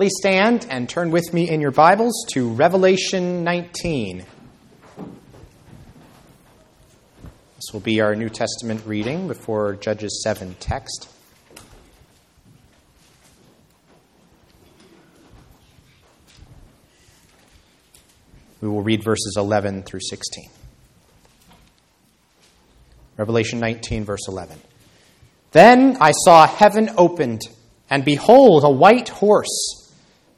Please stand and turn with me in your Bibles to Revelation 19. This will be our New Testament reading before Judges 7 text. We will read verses 11 through 16. Revelation 19, verse 11. Then I saw heaven opened, and behold, a white horse.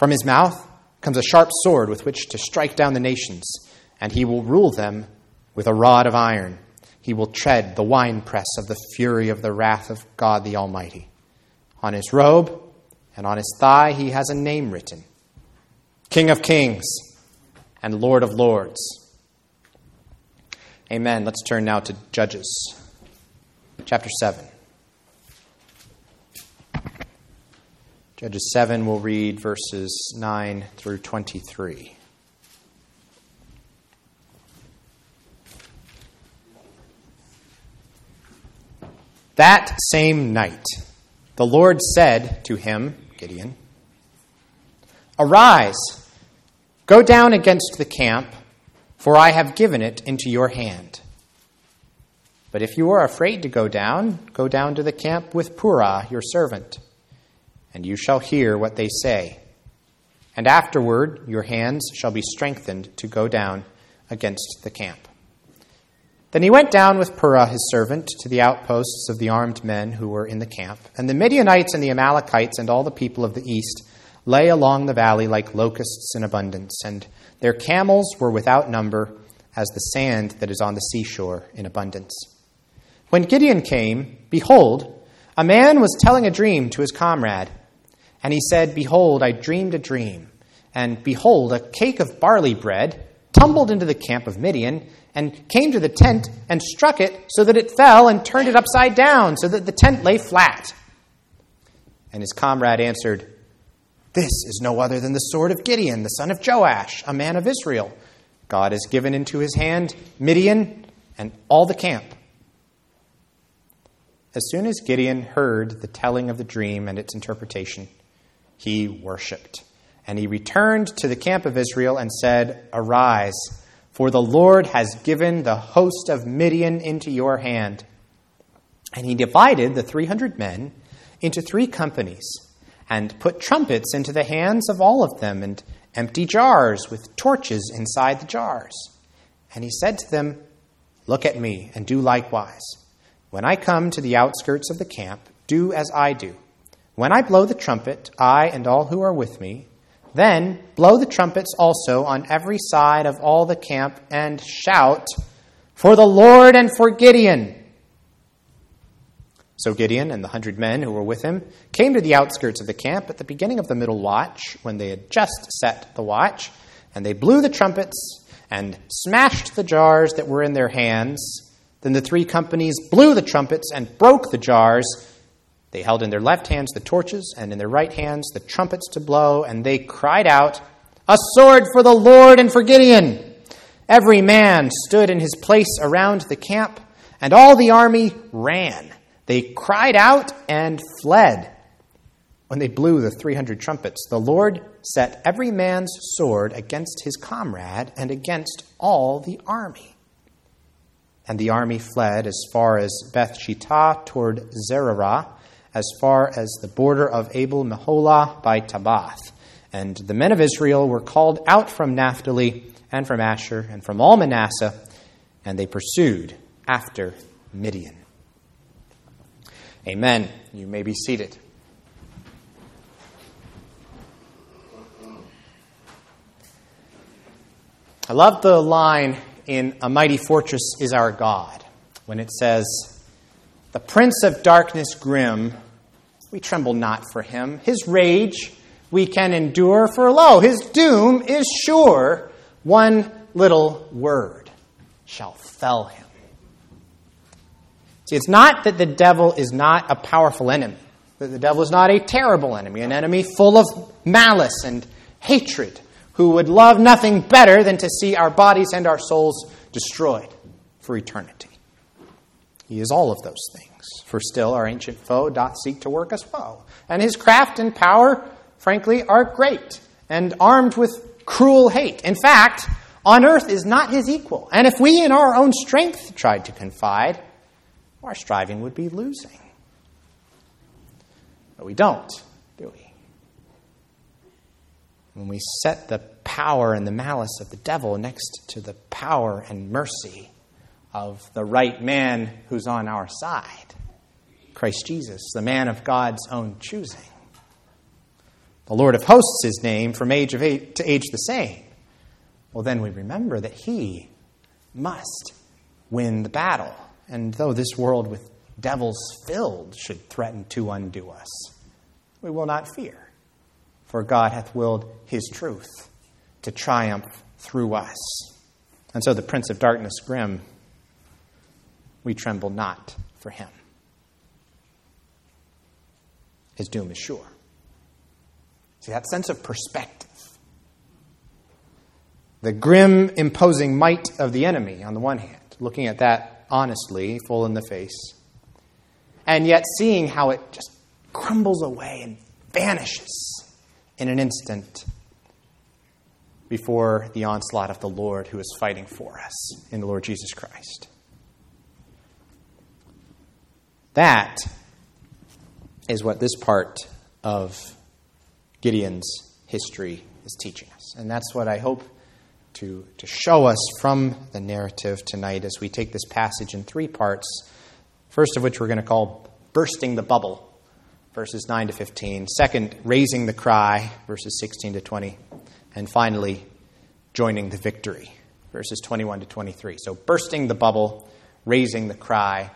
From his mouth comes a sharp sword with which to strike down the nations, and he will rule them with a rod of iron. He will tread the winepress of the fury of the wrath of God the Almighty. On his robe, and on his thigh he has a name written King of Kings and Lord of Lords. Amen. Let's turn now to Judges, chapter 7. Judges 7, we'll read verses 9 through 23. That same night, the Lord said to him, Gideon, Arise, go down against the camp, for I have given it into your hand. But if you are afraid to go down, go down to the camp with Purah, your servant, and you shall hear what they say. And afterward your hands shall be strengthened to go down against the camp. Then he went down with Purah his servant to the outposts of the armed men who were in the camp. And the Midianites and the Amalekites and all the people of the east lay along the valley like locusts in abundance, and their camels were without number as the sand that is on the seashore in abundance. When Gideon came, behold, a man was telling a dream to his comrade. And he said, Behold, I dreamed a dream. And behold, a cake of barley bread tumbled into the camp of Midian and came to the tent and struck it so that it fell and turned it upside down so that the tent lay flat. And his comrade answered, This is no other than the sword of Gideon, the son of Joash, a man of Israel. God has given into his hand Midian and all the camp. As soon as Gideon heard the telling of the dream and its interpretation, he worshipped. And he returned to the camp of Israel and said, Arise for the Lord has given the host of Midian into your hand. And he divided the 300 men into three companies and put trumpets into the hands of all of them and empty jars with torches inside the jars. And he said to them, Look at me and do likewise. When I come to the outskirts of the camp, do as I do. When I blow the trumpet, I and all who are with me, then blow the trumpets also on every side of all the camp and shout, For the Lord and for Gideon. So Gideon and the hundred men who were with him came to the outskirts of the camp at the beginning of the middle watch, when they had just set the watch, and they blew the trumpets and smashed the jars that were in their hands. Then the three companies blew the trumpets and broke the jars they held in their left hands the torches, and in their right hands the trumpets to blow, and they cried out, A sword for the Lord and for Gideon! Every man stood in his place around the camp, and all the army ran. They cried out and fled. When they blew the 300 trumpets, the Lord set every man's sword against his comrade and against all the army. And the army fled as far as Beth Shittah toward Zererah as far as the border of Abel Meholah by Tabbath. And the men of Israel were called out from Naphtali and from Asher and from all Manasseh, and they pursued after Midian. Amen. You may be seated. I love the line in A Mighty Fortress is Our God when it says, the prince of darkness grim, we tremble not for him. His rage we can endure, for lo, his doom is sure. One little word shall fell him. See, it's not that the devil is not a powerful enemy, that the devil is not a terrible enemy, an enemy full of malice and hatred, who would love nothing better than to see our bodies and our souls destroyed for eternity. He is all of those things. For still our ancient foe doth seek to work us woe. And his craft and power, frankly, are great, and armed with cruel hate. In fact, on earth is not his equal. And if we in our own strength tried to confide, our striving would be losing. But we don't, do we? When we set the power and the malice of the devil next to the power and mercy of the right man who's on our side, Christ Jesus, the man of God's own choosing. The Lord of hosts, his name, from age of age to age the same. Well, then we remember that he must win the battle. And though this world with devils filled should threaten to undo us, we will not fear, for God hath willed his truth to triumph through us. And so the prince of darkness, grim, we tremble not for him. His doom is sure. See, that sense of perspective. The grim, imposing might of the enemy, on the one hand, looking at that honestly, full in the face, and yet seeing how it just crumbles away and vanishes in an instant before the onslaught of the Lord who is fighting for us in the Lord Jesus Christ. That is what this part of Gideon's history is teaching us. And that's what I hope to, to show us from the narrative tonight as we take this passage in three parts. First of which we're going to call bursting the bubble, verses 9 to 15. Second, raising the cry, verses 16 to 20. And finally, joining the victory, verses 21 to 23. So, bursting the bubble, raising the cry,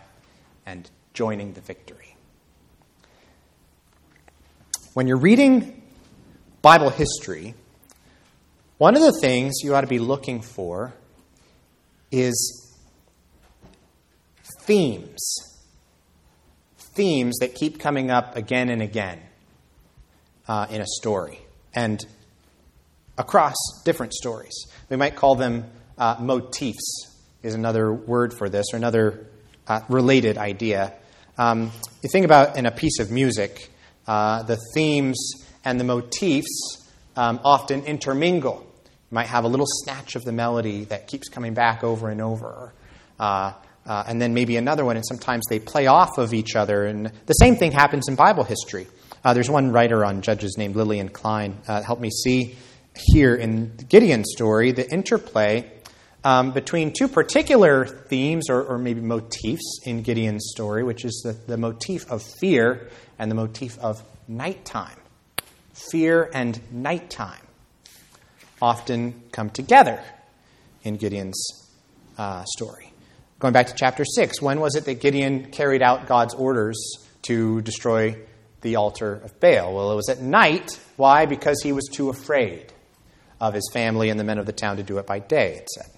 and joining the victory. When you're reading Bible history, one of the things you ought to be looking for is themes. Themes that keep coming up again and again uh, in a story and across different stories. We might call them uh, motifs, is another word for this, or another uh, related idea. Um, you think about in a piece of music, uh, the themes and the motifs um, often intermingle. You might have a little snatch of the melody that keeps coming back over and over. Uh, uh, and then maybe another one, and sometimes they play off of each other. And the same thing happens in Bible history. Uh, there's one writer on Judges named Lillian Klein. Uh, helped me see here in Gideon's story the interplay um, between two particular themes or, or, maybe motifs in Gideon's story, which is the, the motif of fear and the motif of nighttime. Fear and nighttime often come together in Gideon's uh, story. Going back to chapter 6, when was it that Gideon carried out God's orders to destroy the altar of Baal? Well, it was at night. Why? Because he was too afraid of his family and the men of the town to do it by day, it said.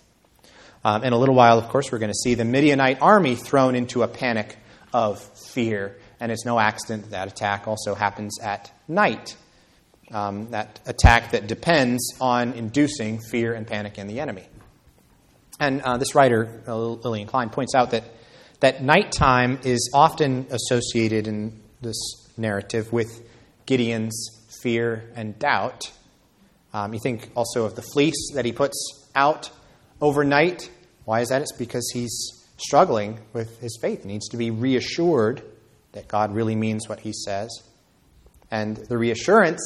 Um, in a little while, of course, we're going to see the Midianite army thrown into a panic of fear. And it's no accident that attack also happens at night. Um, that attack that depends on inducing fear and panic in the enemy. And uh, this writer, uh, Lillian Klein, points out that, that nighttime is often associated in this narrative with Gideon's fear and doubt. Um, you think also of the fleece that he puts out overnight why is that? It's because he's struggling with his faith. He needs to be reassured that God really means what he says. And the reassurance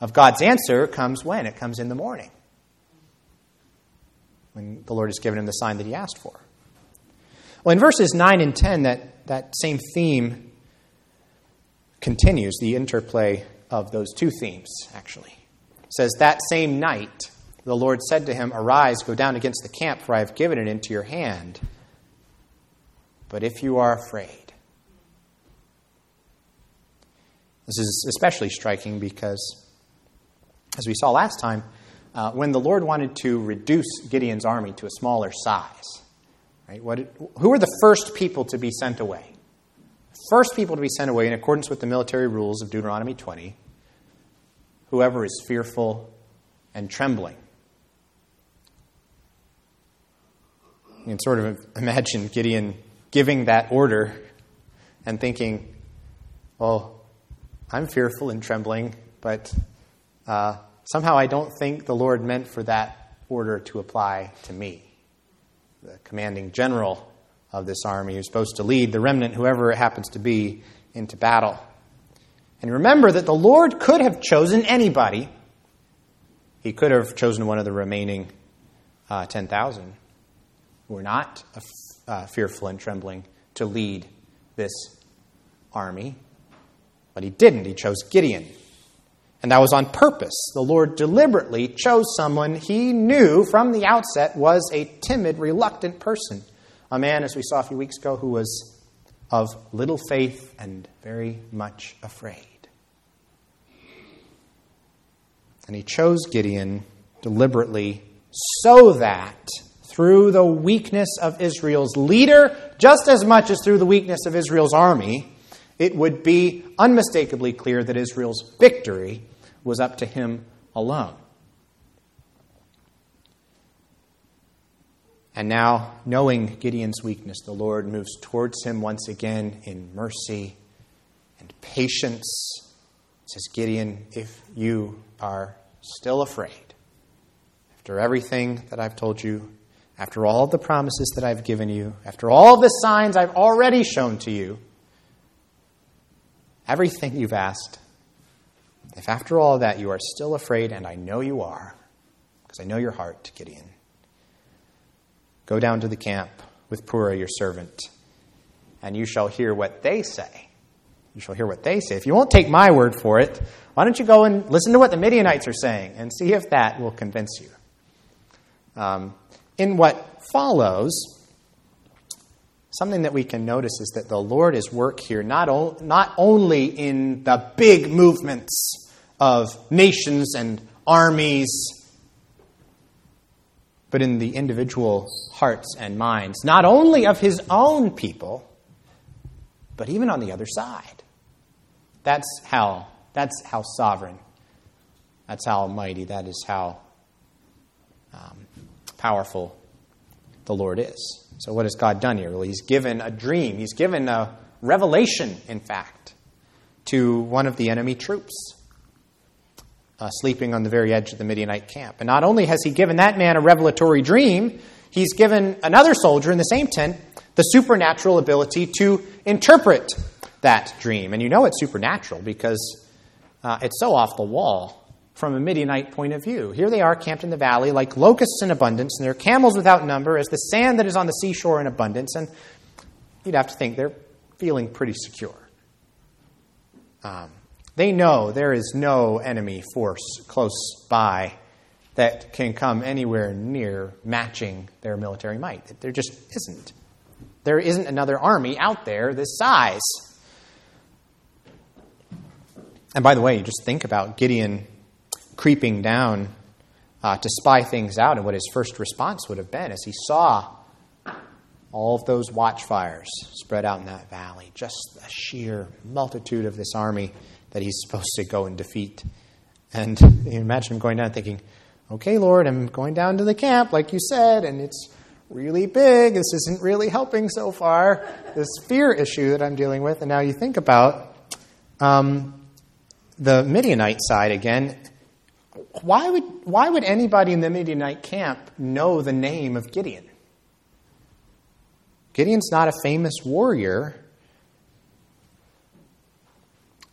of God's answer comes when? It comes in the morning, when the Lord has given him the sign that he asked for. Well, in verses 9 and 10, that, that same theme continues, the interplay of those two themes, actually. It says, That same night, the Lord said to him, Arise, go down against the camp, for I have given it into your hand. But if you are afraid, this is especially striking because as we saw last time, uh, when the Lord wanted to reduce Gideon's army to a smaller size. Right? What, who were the first people to be sent away? First people to be sent away in accordance with the military rules of Deuteronomy 20 whoever is fearful and trembling. You can sort of imagine Gideon giving that order and thinking, well, I'm fearful and trembling, but uh, somehow I don't think the Lord meant for that order to apply to me. The commanding general of this army who's supposed to lead the remnant, whoever it happens to be, into battle. And remember that the Lord could have chosen anybody. He could have chosen one of the remaining uh, 10,000 who were not uh, fearful and trembling to lead this army. But he didn't. He chose Gideon. And that was on purpose. The Lord deliberately chose someone he knew from the outset was a timid, reluctant person. A man, as we saw a few weeks ago, who was of little faith and very much afraid. And he chose Gideon deliberately so that through the weakness of Israel's leader, just as much as through the weakness of Israel's army, it would be unmistakably clear that Israel's victory was up to him alone. And now, knowing Gideon's weakness, the Lord moves towards him once again in mercy and patience. says, Gideon, if you are still afraid, after everything that I've told you, after all the promises that I've given you, after all the signs I've already shown to you, everything you've asked, if after all that you are still afraid, and I know you are, because I know your heart, Gideon, go down to the camp with Purah, your servant, and you shall hear what they say. You shall hear what they say. If you won't take my word for it, why don't you go and listen to what the Midianites are saying and see if that will convince you? Um, in what follows, something that we can notice is that the Lord is work here not, o- not only in the big movements of nations and armies, but in the individual hearts and minds, not only of his own people, but even on the other side. That's how, that's how sovereign, that's how almighty, that is how um, powerful the Lord is. So, what has God done here? Well, He's given a dream, He's given a revelation, in fact, to one of the enemy troops. Uh, sleeping on the very edge of the Midianite camp. And not only has he given that man a revelatory dream, he's given another soldier in the same tent the supernatural ability to interpret that dream. And you know it's supernatural because uh, it's so off the wall from a Midianite point of view. Here they are camped in the valley like locusts in abundance, and there are camels without number as the sand that is on the seashore in abundance. And you'd have to think they're feeling pretty secure. Um, they know there is no enemy force close by that can come anywhere near matching their military might. There just isn't. There isn't another army out there this size. And by the way, just think about Gideon creeping down uh, to spy things out and what his first response would have been as he saw all of those watchfires spread out in that valley, just the sheer multitude of this army that he's supposed to go and defeat. And you imagine him going down thinking, okay, Lord, I'm going down to the camp, like you said, and it's really big. This isn't really helping so far, this fear issue that I'm dealing with. And now you think about um, the Midianite side again, why would, why would anybody in the Midianite camp know the name of Gideon? Gideon's not a famous warrior,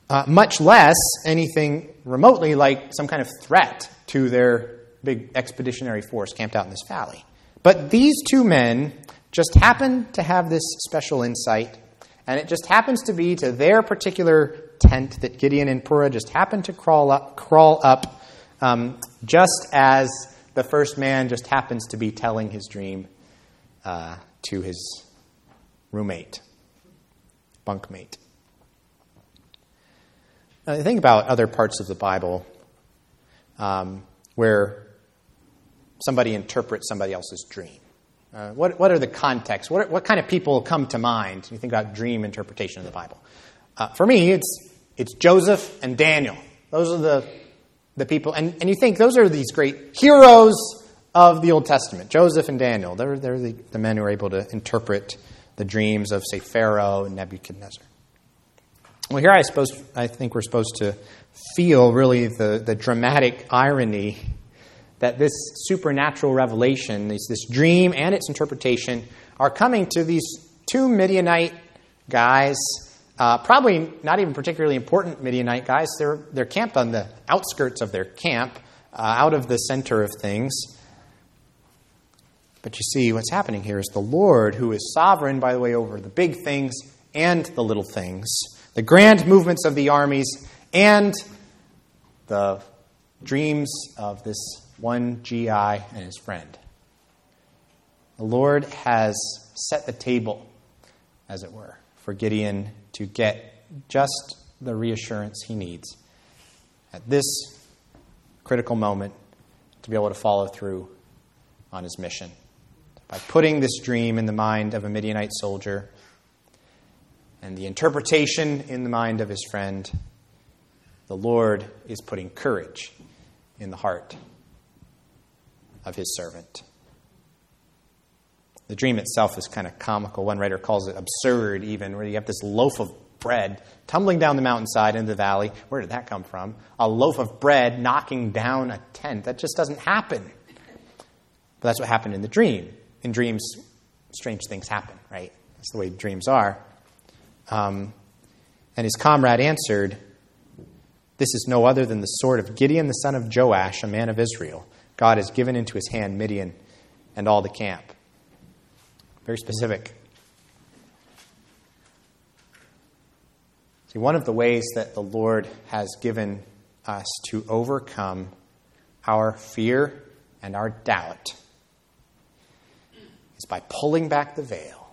uh, much less anything remotely like some kind of threat to their big expeditionary force camped out in this valley. But these two men just happen to have this special insight, and it just happens to be to their particular tent that Gideon and Purah just happened to crawl up, crawl up um, just as the first man just happens to be telling his dream uh, to his roommate, bunkmate. Now, think about other parts of the Bible. um, where somebody interprets somebody else's dream. Uh, what, what are the contexts? What, what kind of people come to mind when you think about dream interpretation in the Bible? Uh, for me, it's, it's Joseph and Daniel. Those are the, the people. And, and you think those are these great heroes of the Old Testament Joseph and Daniel. They're, they're the, the men who are able to interpret the dreams of, say, Pharaoh and Nebuchadnezzar. Well, here I suppose I think we're supposed to feel really the, the dramatic irony that this supernatural revelation, this, this dream and its interpretation, are coming to these two Midianite guys, uh, probably not even particularly important Midianite guys. They're, they're camped on the outskirts of their camp, uh, out of the center of things. But you see, what's happening here is the Lord, who is sovereign, by the way, over the big things and the little things, the grand movements of the armies, and the dreams of this one GI and his friend. The Lord has set the table, as it were, for Gideon to get just the reassurance he needs at this critical moment to be able to follow through on his mission. By putting this dream in the mind of a Midianite soldier and the interpretation in the mind of his friend, the Lord is putting courage in the heart of his servant. The dream itself is kind of comical. One writer calls it absurd, even, where you have this loaf of bread tumbling down the mountainside into the valley. Where did that come from? A loaf of bread knocking down a tent. That just doesn't happen. But that's what happened in the dream. In dreams, strange things happen, right? That's the way dreams are. Um, and his comrade answered, This is no other than the sword of Gideon the son of Joash, a man of Israel. God has given into his hand Midian and all the camp. Very specific. See, one of the ways that the Lord has given us to overcome our fear and our doubt is by pulling back the veil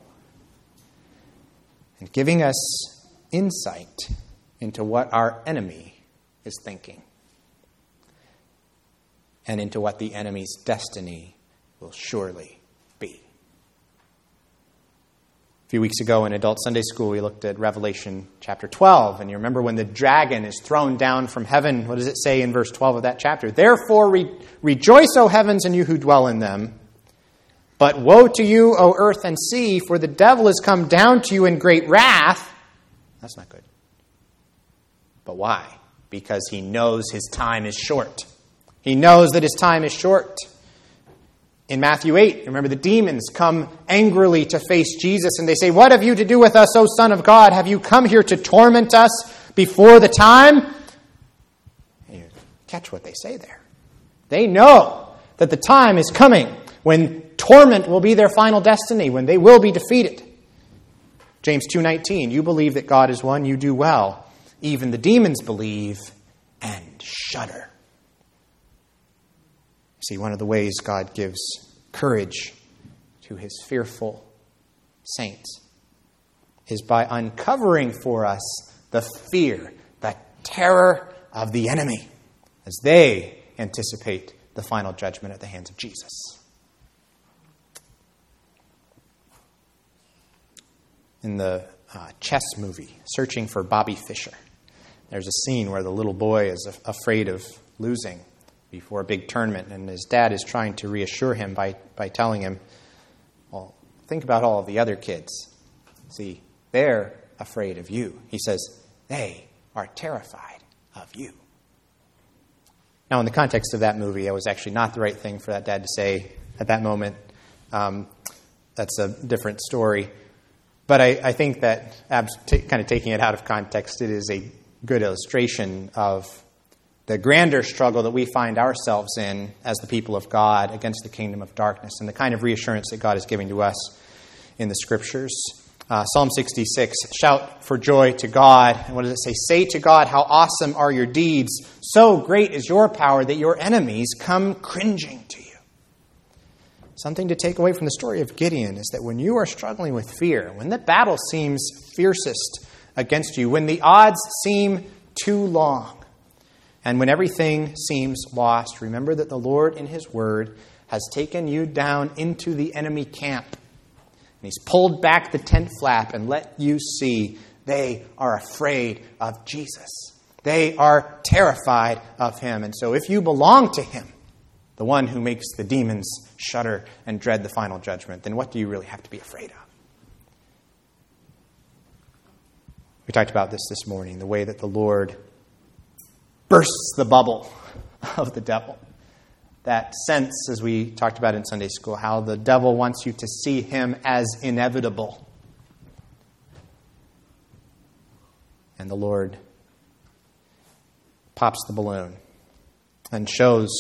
and giving us insight into what our enemy is thinking and into what the enemy's destiny will surely be. A few weeks ago in Adult Sunday School, we looked at Revelation chapter 12, and you remember when the dragon is thrown down from heaven. What does it say in verse 12 of that chapter? Therefore, re- rejoice, O heavens, and you who dwell in them. But woe to you, O earth and sea, for the devil has come down to you in great wrath. That's not good. But why? Because he knows his time is short. He knows that his time is short. In Matthew 8, remember the demons come angrily to face Jesus and they say, What have you to do with us, O Son of God? Have you come here to torment us before the time? Catch what they say there. They know that the time is coming when torment will be their final destiny, when they will be defeated. James 2:19 You believe that God is one, you do well. Even the demons believe and shudder. See, one of the ways God gives courage to his fearful saints is by uncovering for us the fear, the terror of the enemy as they anticipate the final judgment at the hands of Jesus. In the uh, chess movie, Searching for Bobby Fischer, there's a scene where the little boy is afraid of losing before a big tournament, and his dad is trying to reassure him by, by telling him, Well, think about all the other kids. See, they're afraid of you. He says, They are terrified of you. Now, in the context of that movie, it was actually not the right thing for that dad to say at that moment. Um, that's a different story. But I, I think that, kind of taking it out of context, it is a good illustration of the grander struggle that we find ourselves in as the people of God against the kingdom of darkness and the kind of reassurance that God is giving to us in the scriptures. Uh, Psalm 66 Shout for joy to God. And what does it say? Say to God, How awesome are your deeds! So great is your power that your enemies come cringing to you. Something to take away from the story of Gideon is that when you are struggling with fear, when the battle seems fiercest against you, when the odds seem too long, And when everything seems lost, remember that the Lord in His Word has taken you down into the enemy camp. And He's pulled back the tent flap and let you see they are afraid of Jesus. They are terrified of Him. And so if you belong to Him, the one who makes the demons shudder and dread the final judgment, then what do you really have to be afraid of? We talked about this this morning the way that the Lord bursts the bubble of the devil. That sense, as we talked about in Sunday school, how the devil wants you to see him as inevitable. And the Lord pops the balloon and shows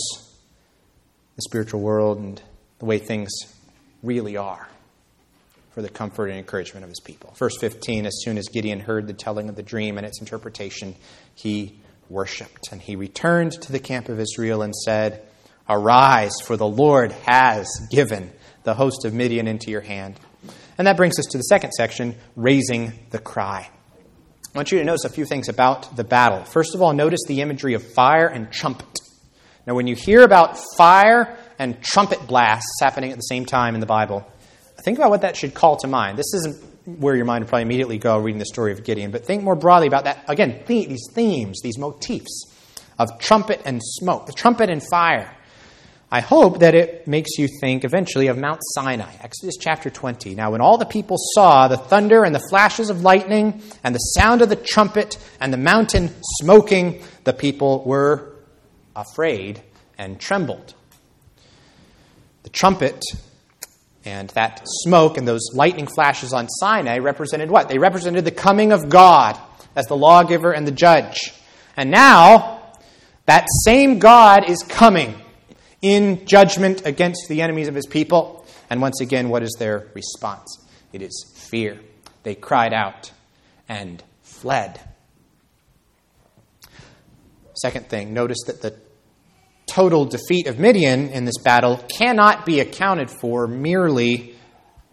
the spiritual world and the way things really are for the comfort and encouragement of his people. Verse 15 As soon as Gideon heard the telling of the dream and its interpretation, he worshiped. And he returned to the camp of Israel and said, Arise, for the Lord has given the host of Midian into your hand. And that brings us to the second section raising the cry. I want you to notice a few things about the battle. First of all, notice the imagery of fire and trumpet. Now, when you hear about fire and trumpet blasts happening at the same time in the Bible, think about what that should call to mind. This isn't where your mind would probably immediately go reading the story of Gideon, but think more broadly about that. Again, these themes, these motifs of trumpet and smoke, the trumpet and fire. I hope that it makes you think eventually of Mount Sinai, Exodus chapter 20. Now, when all the people saw the thunder and the flashes of lightning and the sound of the trumpet and the mountain smoking, the people were afraid and trembled. The trumpet and that smoke and those lightning flashes on Sinai represented what? They represented the coming of God as the lawgiver and the judge. And now, that same God is coming in judgment against the enemies of his people. And once again, what is their response? It is fear. They cried out and fled. Second thing, notice that the total defeat of Midian in this battle cannot be accounted for merely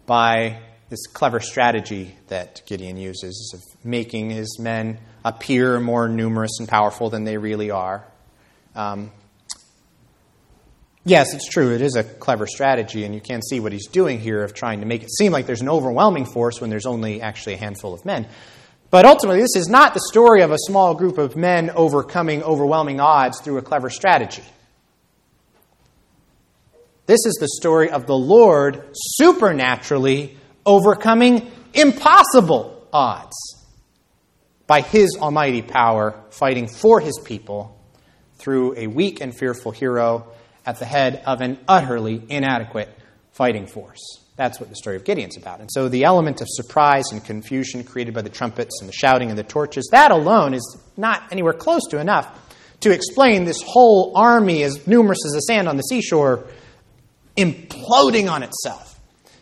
by this clever strategy that Gideon uses of making his men appear more numerous and powerful than they really are. Um, yes, it's true, it is a clever strategy, and you can see what he's doing here of trying to make it seem like there's an overwhelming force when there's only actually a handful of men. But ultimately, this is not the story of a small group of men overcoming overwhelming odds through a clever strategy. This is the story of the Lord supernaturally overcoming impossible odds by his almighty power, fighting for his people through a weak and fearful hero at the head of an utterly inadequate fighting force. That's what the story of Gideon's about. And so the element of surprise and confusion created by the trumpets and the shouting and the torches, that alone is not anywhere close to enough to explain this whole army as numerous as the sand on the seashore imploding on itself,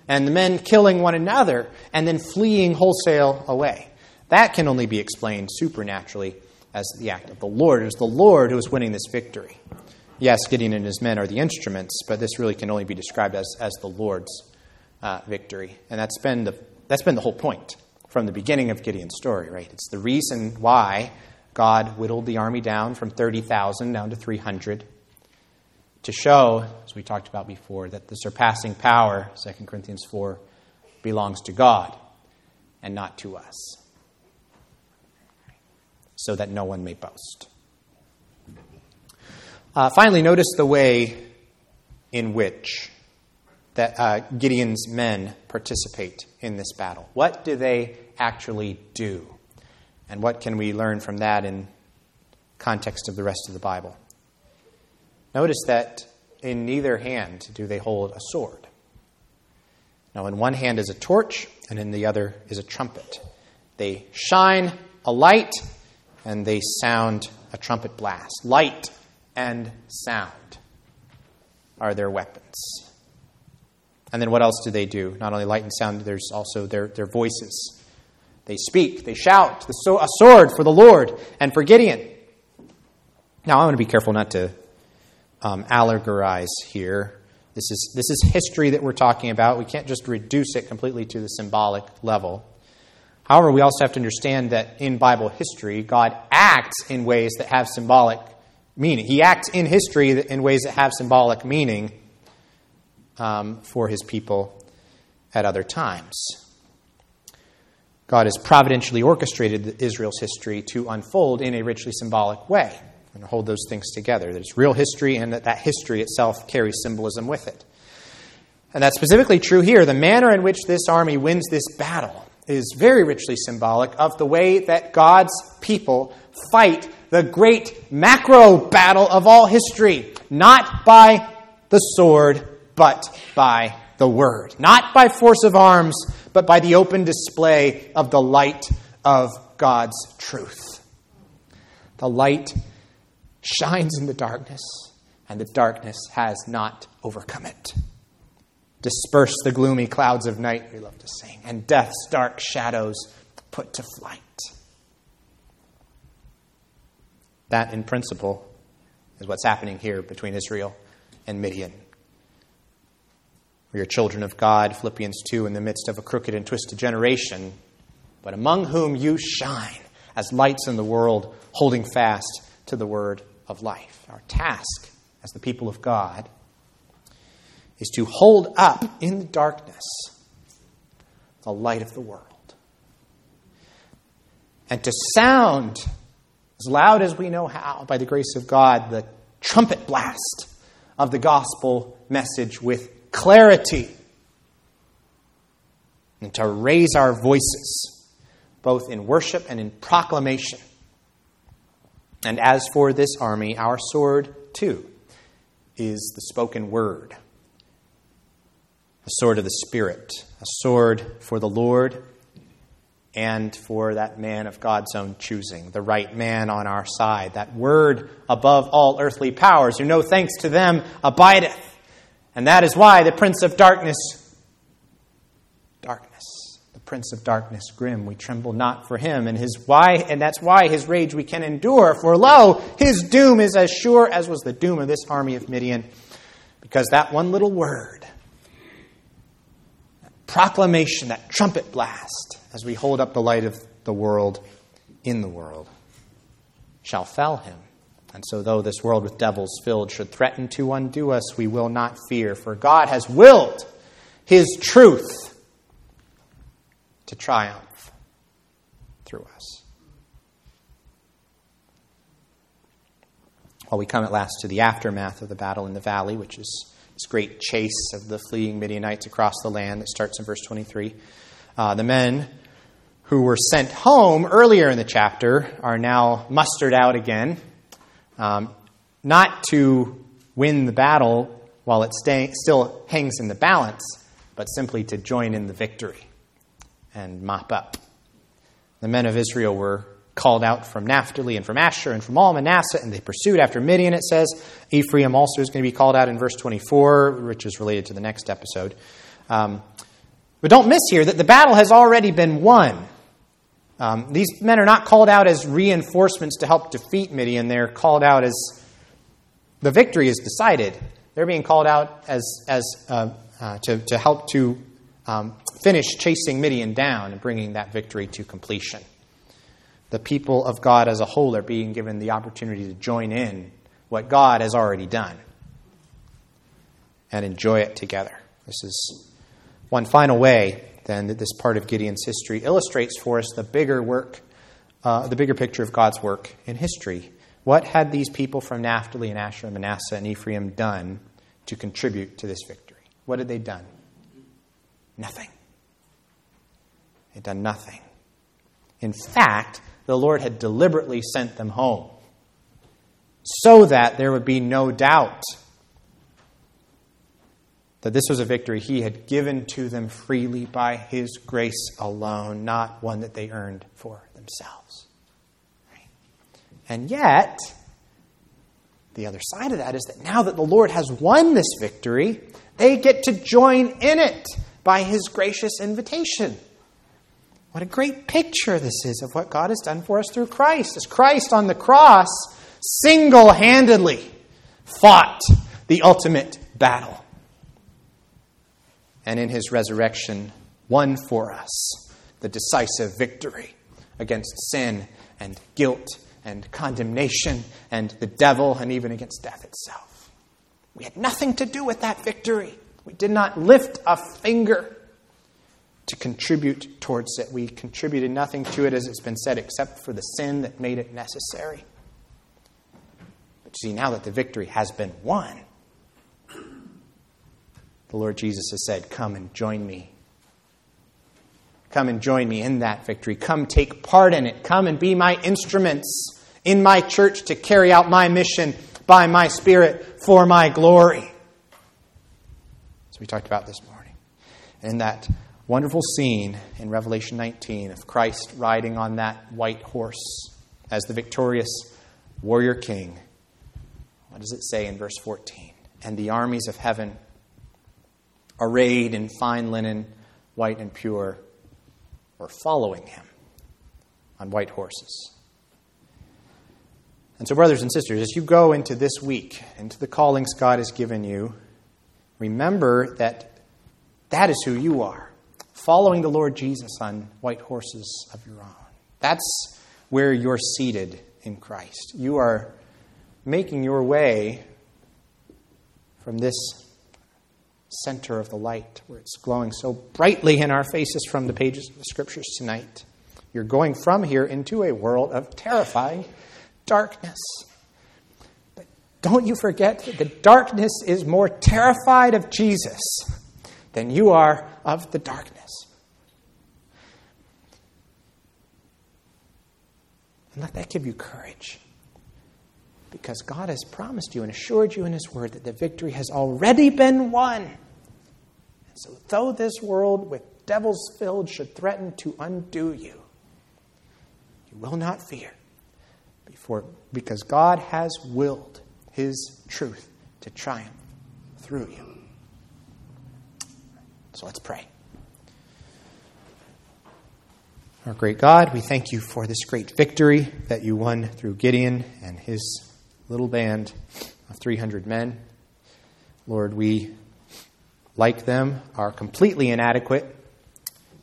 and the men killing one another and then fleeing wholesale away. That can only be explained supernaturally as the act of the Lord. It was the Lord who was winning this victory. Yes, Gideon and his men are the instruments, but this really can only be described as, as the Lord's uh, victory. And that's been, the, that's been the whole point from the beginning of Gideon's story, right? It's the reason why God whittled the army down from 30,000 down to 300 to show, as we talked about before, that the surpassing power, 2 Corinthians 4, belongs to God and not to us, so that no one may boast. Uh, finally, notice the way in which that uh, Gideon's men participate in this battle. What do they actually do? And what can we learn from that in context of the rest of the Bible? Notice that in neither hand do they hold a sword. Now, in one hand is a torch, and in the other is a trumpet. They shine a light, and they sound a trumpet blast. Light and sound are their weapons. And then what else do they do? Not only light and sound, there's also their, their voices. They speak, they shout, a sword for the Lord and for Gideon. Now, I want to be careful not to um, allegorize here. This is, this is history that we're talking about. We can't just reduce it completely to the symbolic level. However, we also have to understand that in Bible history, God acts in ways that have symbolic meaning. He acts in history in ways that have symbolic meaning um, for his people at other times. God has providentially orchestrated Israel's history to unfold in a richly symbolic way and hold those things together. That it's real history and that that history itself carries symbolism with it. And that's specifically true here. The manner in which this army wins this battle is very richly symbolic of the way that God's people fight the great macro battle of all history, not by the sword, but by the word. Not by force of arms, but by the open display of the light of God's truth. The light shines in the darkness, and the darkness has not overcome it. Disperse the gloomy clouds of night, we love to sing, and death's dark shadows put to flight. That, in principle, is what's happening here between Israel and Midian. We are children of God, Philippians 2, in the midst of a crooked and twisted generation, but among whom you shine as lights in the world, holding fast to the word of life. Our task as the people of God is to hold up in the darkness the light of the world and to sound as loud as we know how, by the grace of God, the trumpet blast of the gospel message with clarity and to raise our voices, both in worship and in proclamation. And as for this army, our sword, too, is the spoken word, a sword of the Spirit, a sword for the Lord and for that man of God's own choosing, the right man on our side, that word above all earthly powers, who no thanks to them abideth. And that is why the prince of darkness, prince of darkness, grim, we tremble not for him, and his why, and that's why his rage we can endure. For lo, his doom is as sure as was the doom of this army of Midian, because that one little word, that proclamation, that trumpet blast, as we hold up the light of the world in the world, shall fell him. And so, though this world with devils filled should threaten to undo us, we will not fear, for God has willed his truth to triumph through us. Well, we come at last to the aftermath of the battle in the valley, which is this great chase of the fleeing Midianites across the land that starts in verse 23. Uh, the men who were sent home earlier in the chapter are now mustered out again, um, not to win the battle while it stay, still hangs in the balance, but simply to join in the victory and mop up. The men of Israel were called out from Naphtali and from Asher and from all Manasseh, and they pursued after Midian, it says. Ephraim also is going to be called out in verse 24, which is related to the next episode. Um, but don't miss here that the battle has already been won. Um, these men are not called out as reinforcements to help defeat Midian. They're called out as the victory is decided. They're being called out as, as uh, uh, to, to help to um, finish chasing Midian down and bringing that victory to completion. The people of God as a whole are being given the opportunity to join in what God has already done and enjoy it together. This is one final way then that this part of Gideon's history illustrates for us the bigger work, uh, the bigger picture of God's work in history. What had these people from Naphtali and Asher and Manasseh and Ephraim done to contribute to this victory? What had they done? Nothing. They'd done nothing. In fact, the Lord had deliberately sent them home so that there would be no doubt that this was a victory he had given to them freely by his grace alone, not one that they earned for themselves. Right? And yet, the other side of that is that now that the Lord has won this victory, they get to join in it by his gracious invitation. What a great picture this is of what God has done for us through Christ. As Christ on the cross single handedly fought the ultimate battle and in his resurrection won for us the decisive victory against sin and guilt and and condemnation and the devil and even against death itself. We had nothing to do with that victory. We did not lift a finger to contribute towards it. We contributed nothing to it, as it's been said, except for the sin that made it necessary. But see, now that the victory has been won, the Lord Jesus has said, Come and join me. Come and join me in that victory. Come take part in it. Come and be my instruments in my church to carry out my mission by my Spirit for my glory. So we talked about this morning. And that wonderful scene in Revelation 19 of Christ riding on that white horse as the victorious warrior king. What does it say in verse 14? And the armies of heaven, arrayed in fine linen, white and pure, were following him on white horses. And so, brothers and sisters, as you go into this week, into the callings God has given you, remember that that is who you are, following the Lord Jesus on white horses of your own. That's where you're seated in Christ. You are making your way from this center of the light where it's glowing so brightly in our faces from the pages of the scriptures tonight. You're going from here into a world of terrifying darkness. But don't you forget that the darkness is more terrified of Jesus than you are of the darkness. And let that give you courage. Because God has promised you and assured you in His Word that the victory has already been won. And so, though this world with devils filled should threaten to undo you, you will not fear before, because God has willed His truth to triumph through you. So let's pray. Our great God, we thank you for this great victory that you won through Gideon and his little band of 300 men. Lord, we, like them, are completely inadequate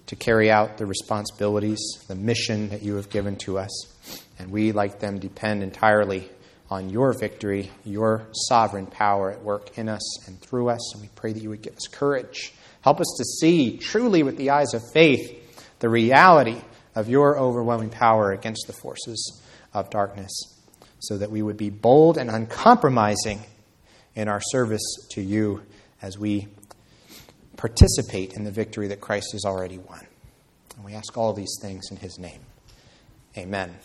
to carry out the responsibilities, the mission that you have given to us. And we, like them, depend entirely on your victory, your sovereign power at work in us and through us. And we pray that you would give us courage. Help us to see truly with the eyes of faith the reality of your overwhelming power against the forces of darkness, so that we would be bold and uncompromising in our service to you as we participate in the victory that Christ has already won. And we ask all these things in his name. Amen.